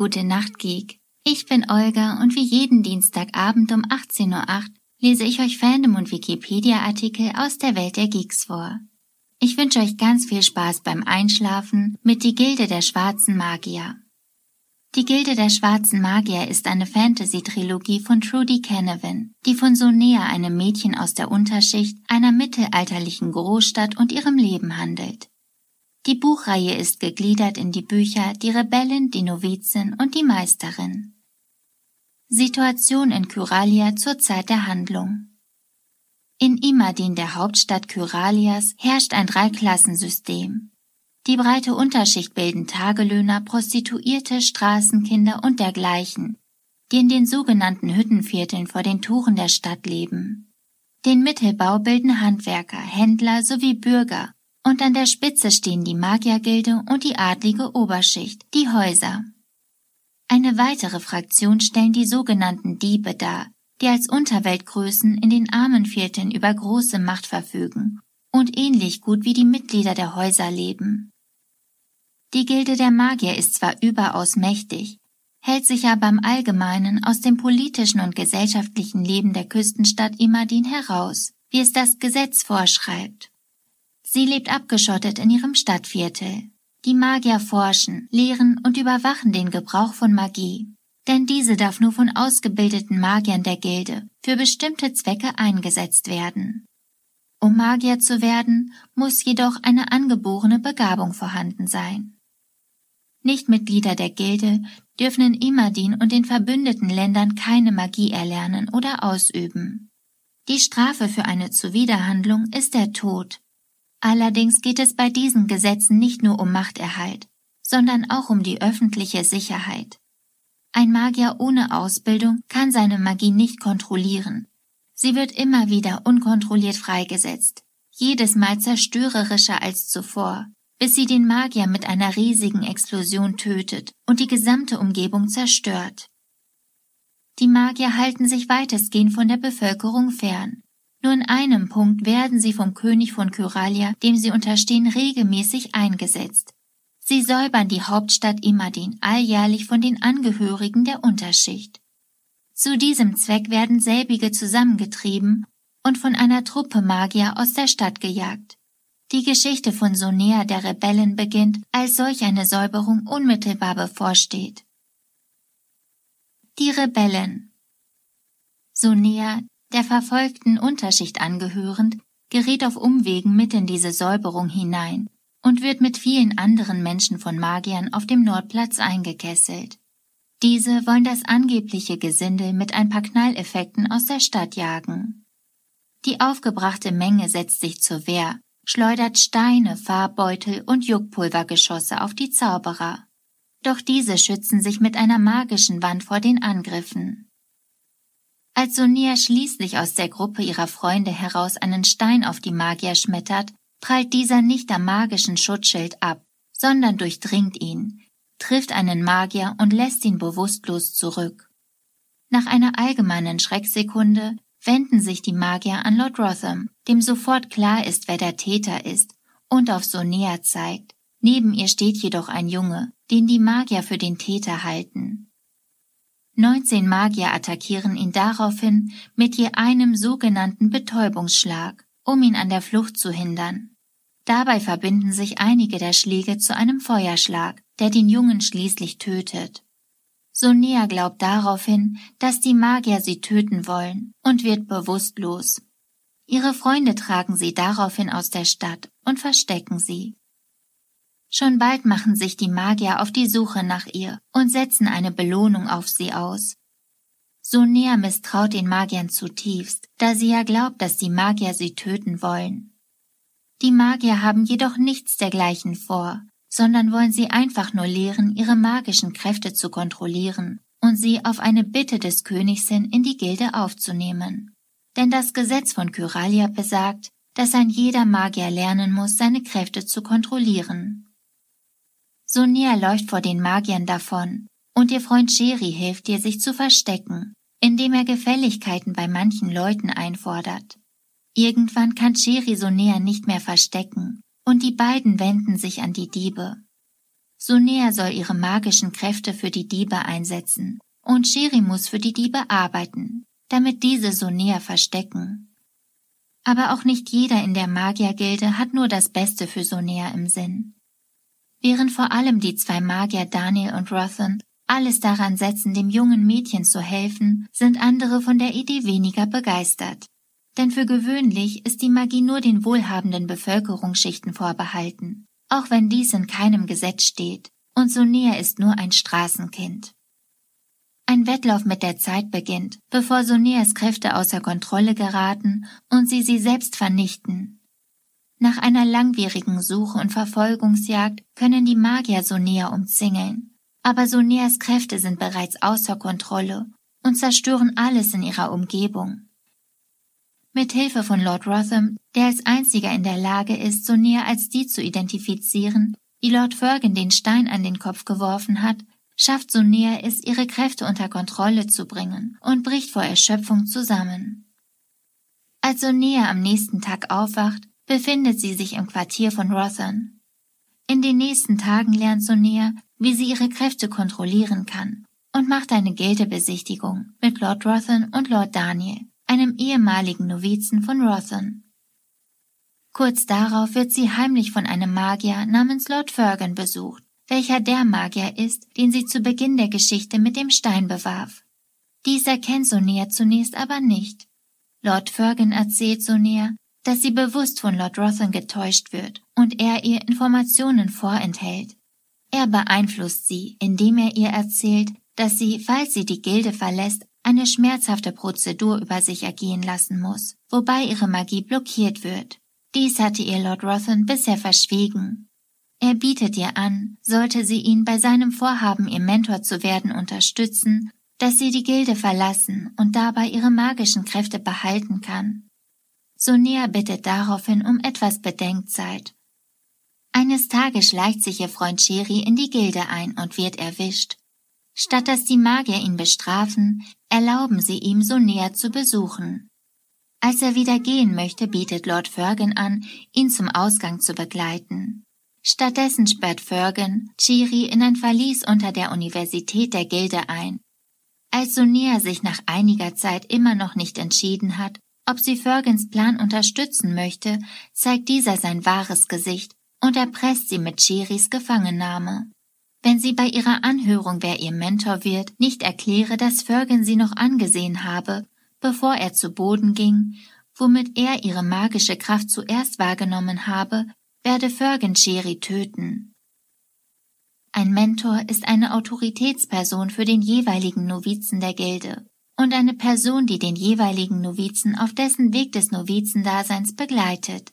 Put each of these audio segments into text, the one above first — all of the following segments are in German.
Gute Nacht Geek. Ich bin Olga und wie jeden Dienstagabend um 18.08 Uhr lese ich euch Fandom und Wikipedia-Artikel aus der Welt der Geeks vor. Ich wünsche euch ganz viel Spaß beim Einschlafen mit Die Gilde der Schwarzen Magier. Die Gilde der Schwarzen Magier ist eine Fantasy-Trilogie von Trudy Canavan, die von Sonea, einem Mädchen aus der Unterschicht einer mittelalterlichen Großstadt und ihrem Leben handelt. Die Buchreihe ist gegliedert in die Bücher Die Rebellin, die Novizin und die Meisterin. Situation in Kyralia zur Zeit der Handlung. In Imadin, der Hauptstadt Kyralias, herrscht ein Dreiklassensystem. Die breite Unterschicht bilden Tagelöhner, Prostituierte, Straßenkinder und dergleichen, die in den sogenannten Hüttenvierteln vor den Toren der Stadt leben. Den Mittelbau bilden Handwerker, Händler sowie Bürger und an der Spitze stehen die Magiergilde und die adlige Oberschicht, die Häuser. Eine weitere Fraktion stellen die sogenannten Diebe dar, die als Unterweltgrößen in den armen Vierteln über große Macht verfügen und ähnlich gut wie die Mitglieder der Häuser leben. Die Gilde der Magier ist zwar überaus mächtig, hält sich aber im Allgemeinen aus dem politischen und gesellschaftlichen Leben der Küstenstadt Imadin heraus, wie es das Gesetz vorschreibt. Sie lebt abgeschottet in ihrem Stadtviertel. Die Magier forschen, lehren und überwachen den Gebrauch von Magie, denn diese darf nur von ausgebildeten Magiern der Gilde für bestimmte Zwecke eingesetzt werden. Um Magier zu werden, muss jedoch eine angeborene Begabung vorhanden sein. Nichtmitglieder der Gilde dürfen in Imadin und den verbündeten Ländern keine Magie erlernen oder ausüben. Die Strafe für eine Zuwiderhandlung ist der Tod, Allerdings geht es bei diesen Gesetzen nicht nur um Machterhalt, sondern auch um die öffentliche Sicherheit. Ein Magier ohne Ausbildung kann seine Magie nicht kontrollieren. Sie wird immer wieder unkontrolliert freigesetzt, jedes Mal zerstörerischer als zuvor, bis sie den Magier mit einer riesigen Explosion tötet und die gesamte Umgebung zerstört. Die Magier halten sich weitestgehend von der Bevölkerung fern, nur in einem Punkt werden sie vom König von Kyralia, dem sie unterstehen, regelmäßig eingesetzt. Sie säubern die Hauptstadt Imadin alljährlich von den Angehörigen der Unterschicht. Zu diesem Zweck werden selbige zusammengetrieben und von einer Truppe Magier aus der Stadt gejagt. Die Geschichte von Sonea der Rebellen beginnt, als solch eine Säuberung unmittelbar bevorsteht. Die Rebellen Sonea, der verfolgten Unterschicht angehörend, gerät auf Umwegen mit in diese Säuberung hinein und wird mit vielen anderen Menschen von Magiern auf dem Nordplatz eingekesselt. Diese wollen das angebliche Gesindel mit ein paar Knalleffekten aus der Stadt jagen. Die aufgebrachte Menge setzt sich zur Wehr, schleudert Steine, Farbbeutel und Juckpulvergeschosse auf die Zauberer. Doch diese schützen sich mit einer magischen Wand vor den Angriffen. Als Sonia schließlich aus der Gruppe ihrer Freunde heraus einen Stein auf die Magier schmettert, prallt dieser nicht am magischen Schutzschild ab, sondern durchdringt ihn, trifft einen Magier und lässt ihn bewusstlos zurück. Nach einer allgemeinen Schrecksekunde wenden sich die Magier an Lord Rotham, dem sofort klar ist, wer der Täter ist, und auf Sonea zeigt. Neben ihr steht jedoch ein Junge, den die Magier für den Täter halten. 19 Magier attackieren ihn daraufhin mit je einem sogenannten Betäubungsschlag, um ihn an der Flucht zu hindern. Dabei verbinden sich einige der Schläge zu einem Feuerschlag, der den Jungen schließlich tötet. Sonea glaubt daraufhin, dass die Magier sie töten wollen und wird bewusstlos. Ihre Freunde tragen sie daraufhin aus der Stadt und verstecken sie. Schon bald machen sich die Magier auf die Suche nach ihr und setzen eine Belohnung auf sie aus. Sonea misstraut den Magiern zutiefst, da sie ja glaubt, dass die Magier sie töten wollen. Die Magier haben jedoch nichts dergleichen vor, sondern wollen sie einfach nur lehren, ihre magischen Kräfte zu kontrollieren und sie auf eine Bitte des Königs hin in die Gilde aufzunehmen. Denn das Gesetz von Kyralia besagt, dass ein jeder Magier lernen muss, seine Kräfte zu kontrollieren. Sonia läuft vor den Magiern davon, und ihr Freund Sherry hilft ihr, sich zu verstecken, indem er Gefälligkeiten bei manchen Leuten einfordert. Irgendwann kann Sherry Sonia nicht mehr verstecken, und die beiden wenden sich an die Diebe. Sunea soll ihre magischen Kräfte für die Diebe einsetzen und Shiri muss für die Diebe arbeiten, damit diese Sunea verstecken. Aber auch nicht jeder in der Magiergilde hat nur das Beste für Sunea im Sinn. Während vor allem die zwei Magier Daniel und Rothan alles daran setzen, dem jungen Mädchen zu helfen, sind andere von der Idee weniger begeistert. Denn für gewöhnlich ist die Magie nur den wohlhabenden Bevölkerungsschichten vorbehalten, auch wenn dies in keinem Gesetz steht, und Sonea ist nur ein Straßenkind. Ein Wettlauf mit der Zeit beginnt, bevor Soneas Kräfte außer Kontrolle geraten und sie sie selbst vernichten. Nach einer langwierigen Suche und Verfolgungsjagd können die Magier Sonea umzingeln, aber Soneas Kräfte sind bereits außer Kontrolle und zerstören alles in ihrer Umgebung. Mit Hilfe von Lord Rotham, der als einziger in der Lage ist, so näher als die zu identifizieren, wie Lord Fergan den Stein an den Kopf geworfen hat, schafft so näher es, ihre Kräfte unter Kontrolle zu bringen und bricht vor Erschöpfung zusammen. Als Sonea am nächsten Tag aufwacht, befindet sie sich im Quartier von Rothan. In den nächsten Tagen lernt Sonea, wie sie ihre Kräfte kontrollieren kann und macht eine Gildebesichtigung mit Lord Rothan und Lord Daniel einem ehemaligen Novizen von Rothan. Kurz darauf wird sie heimlich von einem Magier namens Lord Fergan besucht, welcher der Magier ist, den sie zu Beginn der Geschichte mit dem Stein bewarf. Dies erkennt Sonea zunächst aber nicht. Lord Fergan erzählt Sonea, dass sie bewusst von Lord Rothan getäuscht wird und er ihr Informationen vorenthält. Er beeinflusst sie, indem er ihr erzählt, dass sie, falls sie die Gilde verlässt, eine schmerzhafte Prozedur über sich ergehen lassen muss, wobei ihre Magie blockiert wird. Dies hatte ihr Lord Rothan bisher verschwiegen. Er bietet ihr an, sollte sie ihn bei seinem Vorhaben, ihr Mentor zu werden, unterstützen, dass sie die Gilde verlassen und dabei ihre magischen Kräfte behalten kann. Sonea bittet daraufhin um etwas Bedenkzeit. Eines Tages schleicht sich ihr Freund Sheri in die Gilde ein und wird erwischt. Statt dass die Magier ihn bestrafen, erlauben sie ihm, so näher zu besuchen. Als er wieder gehen möchte, bietet Lord Fergan an, ihn zum Ausgang zu begleiten. Stattdessen sperrt Fergan Chiri in ein Verlies unter der Universität der Gilde ein. Als Sonea sich nach einiger Zeit immer noch nicht entschieden hat, ob sie Fergans Plan unterstützen möchte, zeigt dieser sein wahres Gesicht und erpresst sie mit Chiris Gefangennahme wenn sie bei ihrer Anhörung, wer ihr Mentor wird, nicht erkläre, dass Fergan sie noch angesehen habe, bevor er zu Boden ging, womit er ihre magische Kraft zuerst wahrgenommen habe, werde Fergan Sherry töten. Ein Mentor ist eine Autoritätsperson für den jeweiligen Novizen der Gilde und eine Person, die den jeweiligen Novizen auf dessen Weg des Novizendaseins begleitet.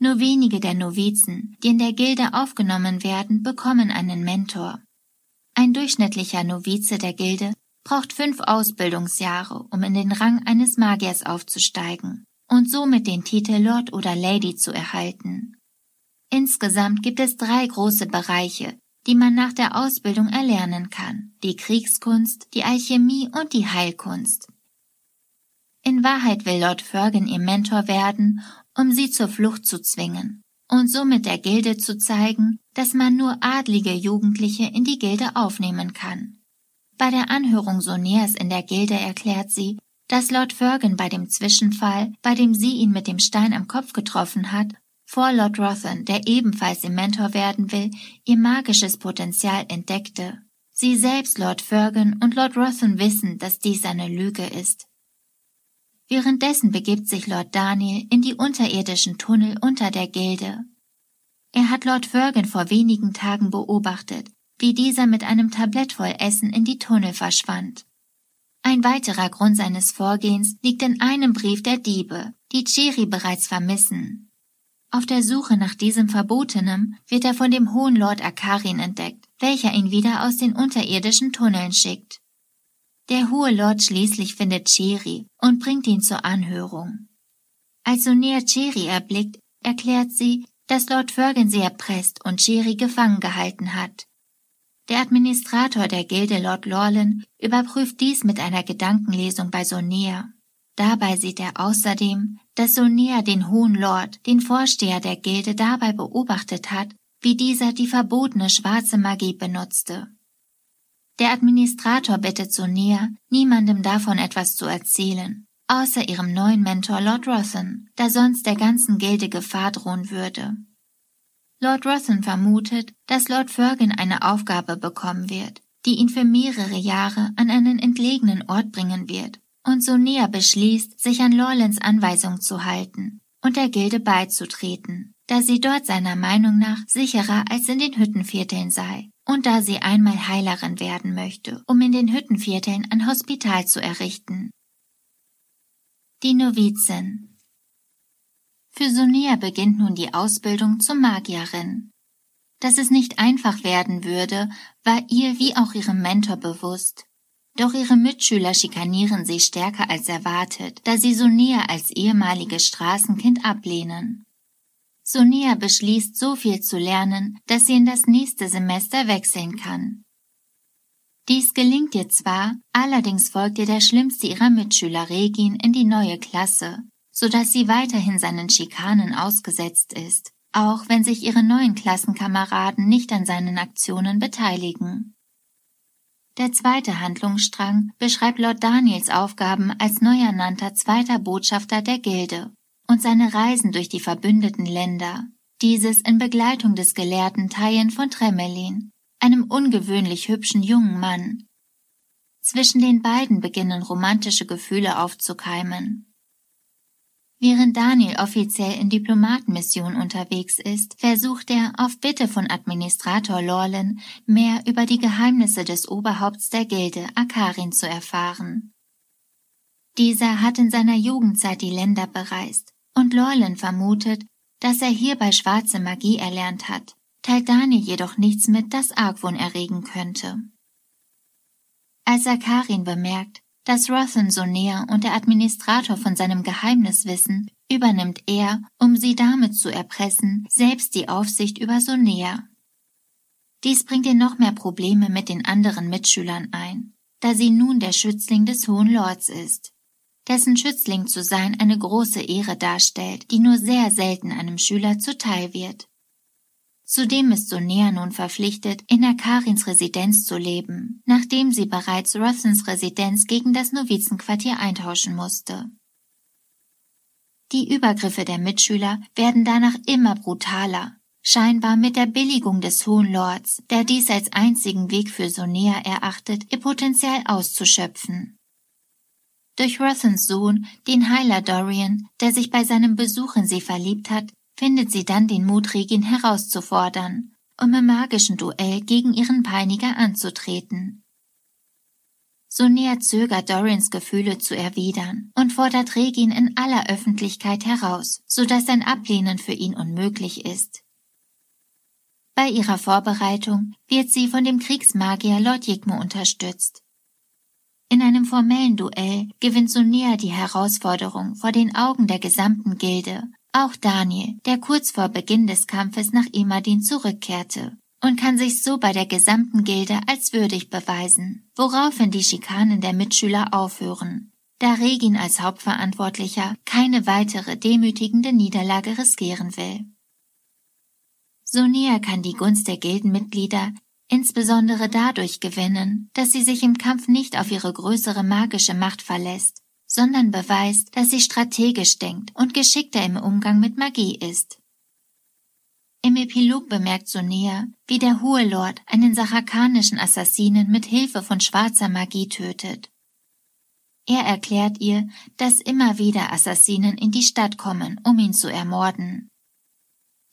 Nur wenige der Novizen, die in der Gilde aufgenommen werden, bekommen einen Mentor. Ein durchschnittlicher Novize der Gilde braucht fünf Ausbildungsjahre, um in den Rang eines Magiers aufzusteigen und somit den Titel Lord oder Lady zu erhalten. Insgesamt gibt es drei große Bereiche, die man nach der Ausbildung erlernen kann, die Kriegskunst, die Alchemie und die Heilkunst. In Wahrheit will Lord Fergan ihr Mentor werden um sie zur Flucht zu zwingen und somit der Gilde zu zeigen, dass man nur adlige Jugendliche in die Gilde aufnehmen kann. Bei der Anhörung Soneas in der Gilde erklärt sie, dass Lord Fergan bei dem Zwischenfall, bei dem sie ihn mit dem Stein am Kopf getroffen hat, vor Lord Rothan, der ebenfalls ihr Mentor werden will, ihr magisches Potenzial entdeckte. Sie selbst, Lord Fergan und Lord Rothan wissen, dass dies eine Lüge ist. Währenddessen begibt sich Lord Daniel in die unterirdischen Tunnel unter der Gilde. Er hat Lord Fergan vor wenigen Tagen beobachtet, wie dieser mit einem Tablett voll Essen in die Tunnel verschwand. Ein weiterer Grund seines Vorgehens liegt in einem Brief der Diebe, die Cheri bereits vermissen. Auf der Suche nach diesem Verbotenem wird er von dem hohen Lord Akarin entdeckt, welcher ihn wieder aus den unterirdischen Tunneln schickt. Der hohe Lord schließlich findet Cheri und bringt ihn zur Anhörung. Als Sonea Cheri erblickt, erklärt sie, dass Lord Fergan sie erpresst und Cheri gefangen gehalten hat. Der Administrator der Gilde Lord Lorlan überprüft dies mit einer Gedankenlesung bei Sonea. Dabei sieht er außerdem, dass Sonea den Hohen Lord, den Vorsteher der Gilde, dabei beobachtet hat, wie dieser die verbotene schwarze Magie benutzte. Der Administrator bittet Sonia, niemandem davon etwas zu erzählen, außer ihrem neuen Mentor Lord Rothen, da sonst der ganzen Gilde Gefahr drohen würde. Lord Rothen vermutet, dass Lord Fergan eine Aufgabe bekommen wird, die ihn für mehrere Jahre an einen entlegenen Ort bringen wird, und Sonia beschließt, sich an Lorlands Anweisung zu halten und der Gilde beizutreten, da sie dort seiner Meinung nach sicherer als in den Hüttenvierteln sei und da sie einmal Heilerin werden möchte, um in den Hüttenvierteln ein Hospital zu errichten. Die Novizin Für Sonia beginnt nun die Ausbildung zur Magierin. Dass es nicht einfach werden würde, war ihr wie auch ihrem Mentor bewusst. Doch ihre Mitschüler schikanieren sie stärker als erwartet, da sie Sonia als ehemaliges Straßenkind ablehnen. Sonia beschließt, so viel zu lernen, dass sie in das nächste Semester wechseln kann. Dies gelingt ihr zwar, allerdings folgt ihr der schlimmste ihrer Mitschüler Regin in die neue Klasse, so dass sie weiterhin seinen Schikanen ausgesetzt ist, auch wenn sich ihre neuen Klassenkameraden nicht an seinen Aktionen beteiligen. Der zweite Handlungsstrang beschreibt Lord Daniels Aufgaben als neu ernannter zweiter Botschafter der Gilde und seine Reisen durch die verbündeten Länder, dieses in Begleitung des Gelehrten Tyen von Tremelin, einem ungewöhnlich hübschen jungen Mann. Zwischen den beiden beginnen romantische Gefühle aufzukeimen. Während Daniel offiziell in Diplomatenmission unterwegs ist, versucht er auf Bitte von Administrator Lorlin mehr über die Geheimnisse des Oberhaupts der Gilde Akarin zu erfahren. Dieser hat in seiner Jugendzeit die Länder bereist und Lorlin vermutet, dass er hierbei schwarze Magie erlernt hat, teilt Daniel jedoch nichts mit, das Argwohn erregen könnte. Als Akarin bemerkt, dass Rothen so näher und der Administrator von seinem Geheimnis wissen, übernimmt er, um sie damit zu erpressen, selbst die Aufsicht über Sonea. Dies bringt ihr noch mehr Probleme mit den anderen Mitschülern ein, da sie nun der Schützling des Hohen Lords ist. Dessen Schützling zu sein eine große Ehre darstellt, die nur sehr selten einem Schüler zuteil wird. Zudem ist Sonea nun verpflichtet, in Akarins Residenz zu leben, nachdem sie bereits Rothens Residenz gegen das Novizenquartier eintauschen musste. Die Übergriffe der Mitschüler werden danach immer brutaler, scheinbar mit der Billigung des Hohen Lords, der dies als einzigen Weg für Sonea erachtet, ihr Potenzial auszuschöpfen. Durch Rothens Sohn, den Heiler Dorian, der sich bei seinem Besuch in sie verliebt hat, findet sie dann den Mut, Regin herauszufordern, um im magischen Duell gegen ihren Peiniger anzutreten. Sonia zögert Dorins Gefühle zu erwidern und fordert Regin in aller Öffentlichkeit heraus, so dass sein Ablehnen für ihn unmöglich ist. Bei ihrer Vorbereitung wird sie von dem Kriegsmagier Lord Jigmo unterstützt. In einem formellen Duell gewinnt Sonia die Herausforderung vor den Augen der gesamten Gilde auch Daniel, der kurz vor Beginn des Kampfes nach Imadin zurückkehrte und kann sich so bei der gesamten Gilde als würdig beweisen, woraufhin die Schikanen der Mitschüler aufhören, da Regin als Hauptverantwortlicher keine weitere demütigende Niederlage riskieren will. Sonia kann die Gunst der Gildenmitglieder insbesondere dadurch gewinnen, dass sie sich im Kampf nicht auf ihre größere magische Macht verlässt, sondern beweist, dass sie strategisch denkt und geschickter im Umgang mit Magie ist. Im Epilog bemerkt Sonea, wie der Hohe Lord einen sachakanischen Assassinen mit Hilfe von schwarzer Magie tötet. Er erklärt ihr, dass immer wieder Assassinen in die Stadt kommen, um ihn zu ermorden.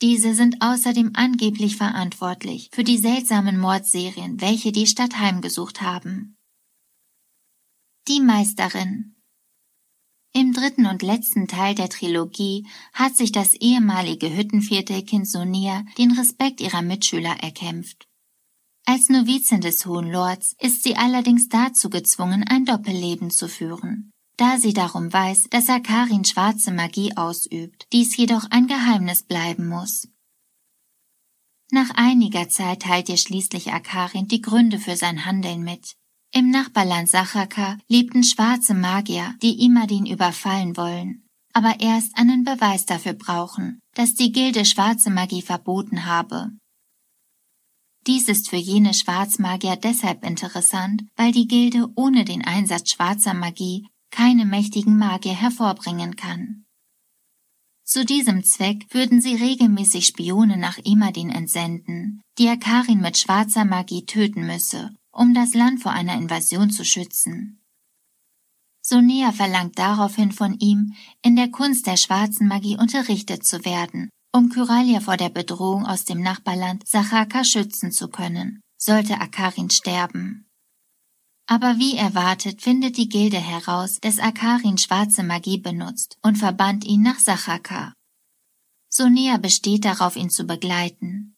Diese sind außerdem angeblich verantwortlich für die seltsamen Mordserien, welche die Stadt heimgesucht haben. Die Meisterin im dritten und letzten Teil der Trilogie hat sich das ehemalige Hüttenviertelkind Sonia den Respekt ihrer Mitschüler erkämpft. Als Novizin des Hohen Lords ist sie allerdings dazu gezwungen, ein Doppelleben zu führen, da sie darum weiß, dass Akarin schwarze Magie ausübt, dies jedoch ein Geheimnis bleiben muss. Nach einiger Zeit teilt ihr schließlich Akarin die Gründe für sein Handeln mit. Im Nachbarland Sachaka lebten schwarze Magier, die Imadin überfallen wollen, aber erst einen Beweis dafür brauchen, dass die Gilde schwarze Magie verboten habe. Dies ist für jene Schwarzmagier deshalb interessant, weil die Gilde ohne den Einsatz schwarzer Magie keine mächtigen Magier hervorbringen kann. Zu diesem Zweck würden sie regelmäßig Spione nach Imadin entsenden, die Akarin mit schwarzer Magie töten müsse, um das Land vor einer Invasion zu schützen. Sonea verlangt daraufhin von ihm, in der Kunst der schwarzen Magie unterrichtet zu werden um Kyralia vor der Bedrohung aus dem Nachbarland Sachaka schützen zu können, sollte Akarin sterben. Aber wie erwartet findet die Gilde heraus, dass Akarin schwarze Magie benutzt und verbannt ihn nach Sachaka. Sonea besteht darauf, ihn zu begleiten.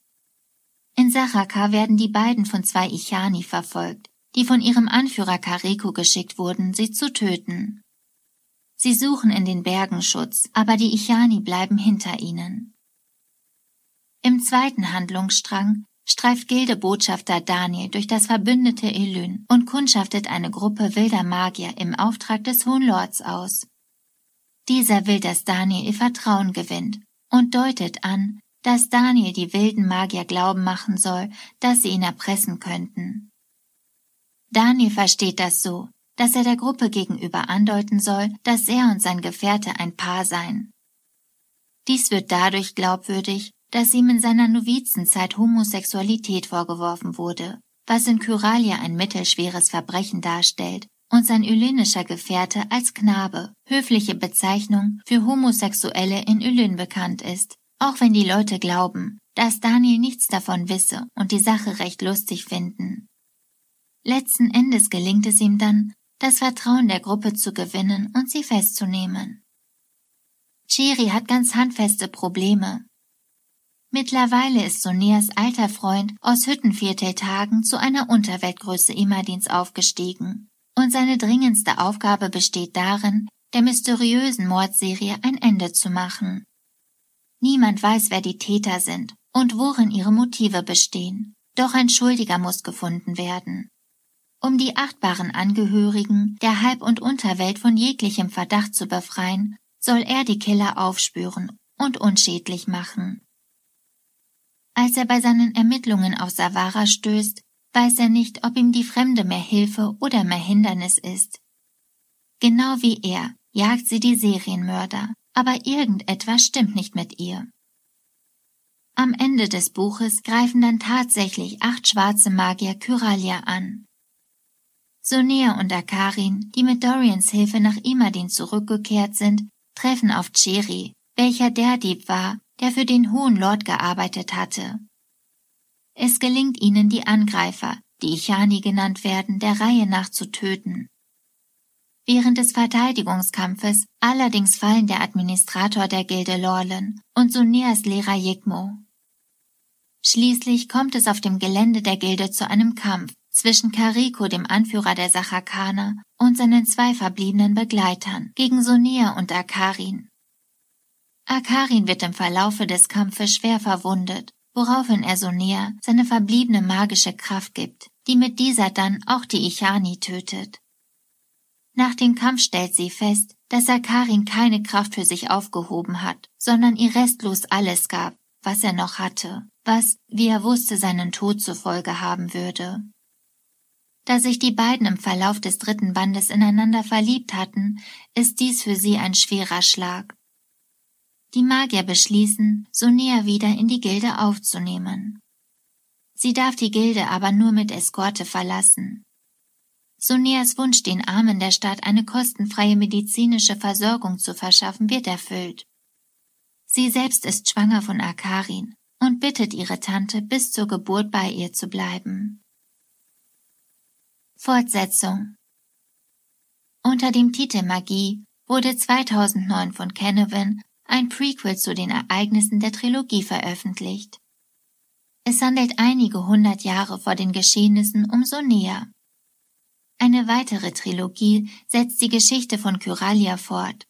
In Sachaka werden die beiden von zwei Ichani verfolgt, die von ihrem Anführer Kareko geschickt wurden, sie zu töten. Sie suchen in den Bergen Schutz, aber die Ichani bleiben hinter ihnen. Im zweiten Handlungsstrang streift Gildebotschafter Daniel durch das verbündete Elyn und kundschaftet eine Gruppe wilder Magier im Auftrag des Hohen Lords aus. Dieser will, dass Daniel ihr Vertrauen gewinnt und deutet an, dass Daniel die wilden Magier glauben machen soll, dass sie ihn erpressen könnten. Daniel versteht das so, dass er der Gruppe gegenüber andeuten soll, dass er und sein Gefährte ein Paar seien. Dies wird dadurch glaubwürdig, dass ihm in seiner Novizenzeit Homosexualität vorgeworfen wurde, was in Kyralia ein mittelschweres Verbrechen darstellt und sein ylynischer Gefährte als Knabe, höfliche Bezeichnung für Homosexuelle in Ylyn bekannt ist, auch wenn die Leute glauben, dass Daniel nichts davon wisse und die Sache recht lustig finden. Letzten Endes gelingt es ihm dann, das Vertrauen der Gruppe zu gewinnen und sie festzunehmen. Chiri hat ganz handfeste Probleme, Mittlerweile ist Soneas alter Freund aus Hüttenvierteltagen zu einer Unterweltgröße Imadins aufgestiegen. Und seine dringendste Aufgabe besteht darin, der mysteriösen Mordserie ein Ende zu machen. Niemand weiß, wer die Täter sind und worin ihre Motive bestehen. Doch ein Schuldiger muss gefunden werden. Um die achtbaren Angehörigen der Halb- und Unterwelt von jeglichem Verdacht zu befreien, soll er die Killer aufspüren und unschädlich machen. Als er bei seinen Ermittlungen auf Savara stößt, weiß er nicht, ob ihm die Fremde mehr Hilfe oder mehr Hindernis ist. Genau wie er jagt sie die Serienmörder, aber irgendetwas stimmt nicht mit ihr. Am Ende des Buches greifen dann tatsächlich acht schwarze Magier Kyralia an. Sonea und Akarin, die mit Dorians Hilfe nach Imadin zurückgekehrt sind, treffen auf Cheri, welcher der Dieb war, der für den Hohen Lord gearbeitet hatte. Es gelingt ihnen, die Angreifer, die Ichani genannt werden, der Reihe nach zu töten. Während des Verteidigungskampfes allerdings fallen der Administrator der Gilde Lorlen und Suneas Lehrer Yigmo. Schließlich kommt es auf dem Gelände der Gilde zu einem Kampf zwischen Kariko, dem Anführer der Sachakaner, und seinen zwei verbliebenen Begleitern gegen Sonea und Akarin. Akarin wird im Verlaufe des Kampfes schwer verwundet, woraufhin er Sonea seine verbliebene magische Kraft gibt, die mit dieser dann auch die Ichani tötet. Nach dem Kampf stellt sie fest, dass Akarin keine Kraft für sich aufgehoben hat, sondern ihr restlos alles gab, was er noch hatte, was, wie er wusste, seinen Tod zur Folge haben würde. Da sich die beiden im Verlauf des dritten Bandes ineinander verliebt hatten, ist dies für sie ein schwerer Schlag, die Magier beschließen, Sonea wieder in die Gilde aufzunehmen. Sie darf die Gilde aber nur mit Eskorte verlassen. Soneas Wunsch, den Armen der Stadt eine kostenfreie medizinische Versorgung zu verschaffen, wird erfüllt. Sie selbst ist schwanger von Akarin und bittet ihre Tante, bis zur Geburt bei ihr zu bleiben. Fortsetzung Unter dem Titel Magie wurde 2009 von Canavan ein Prequel zu den Ereignissen der Trilogie veröffentlicht. Es handelt einige hundert Jahre vor den Geschehnissen umso näher. Eine weitere Trilogie setzt die Geschichte von Kyralia fort.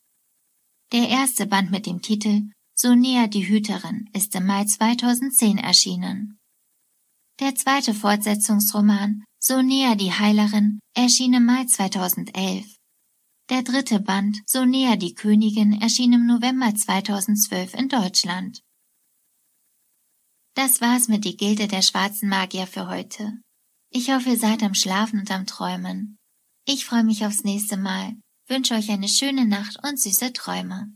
Der erste Band mit dem Titel Sonea die Hüterin ist im Mai 2010 erschienen. Der zweite Fortsetzungsroman Sonea die Heilerin erschien im Mai 2011. Der dritte Band So näher die Königin erschien im November 2012 in Deutschland. Das war's mit die Gilde der schwarzen Magier für heute. Ich hoffe, ihr seid am Schlafen und am Träumen. Ich freue mich aufs nächste Mal, wünsche euch eine schöne Nacht und süße Träume.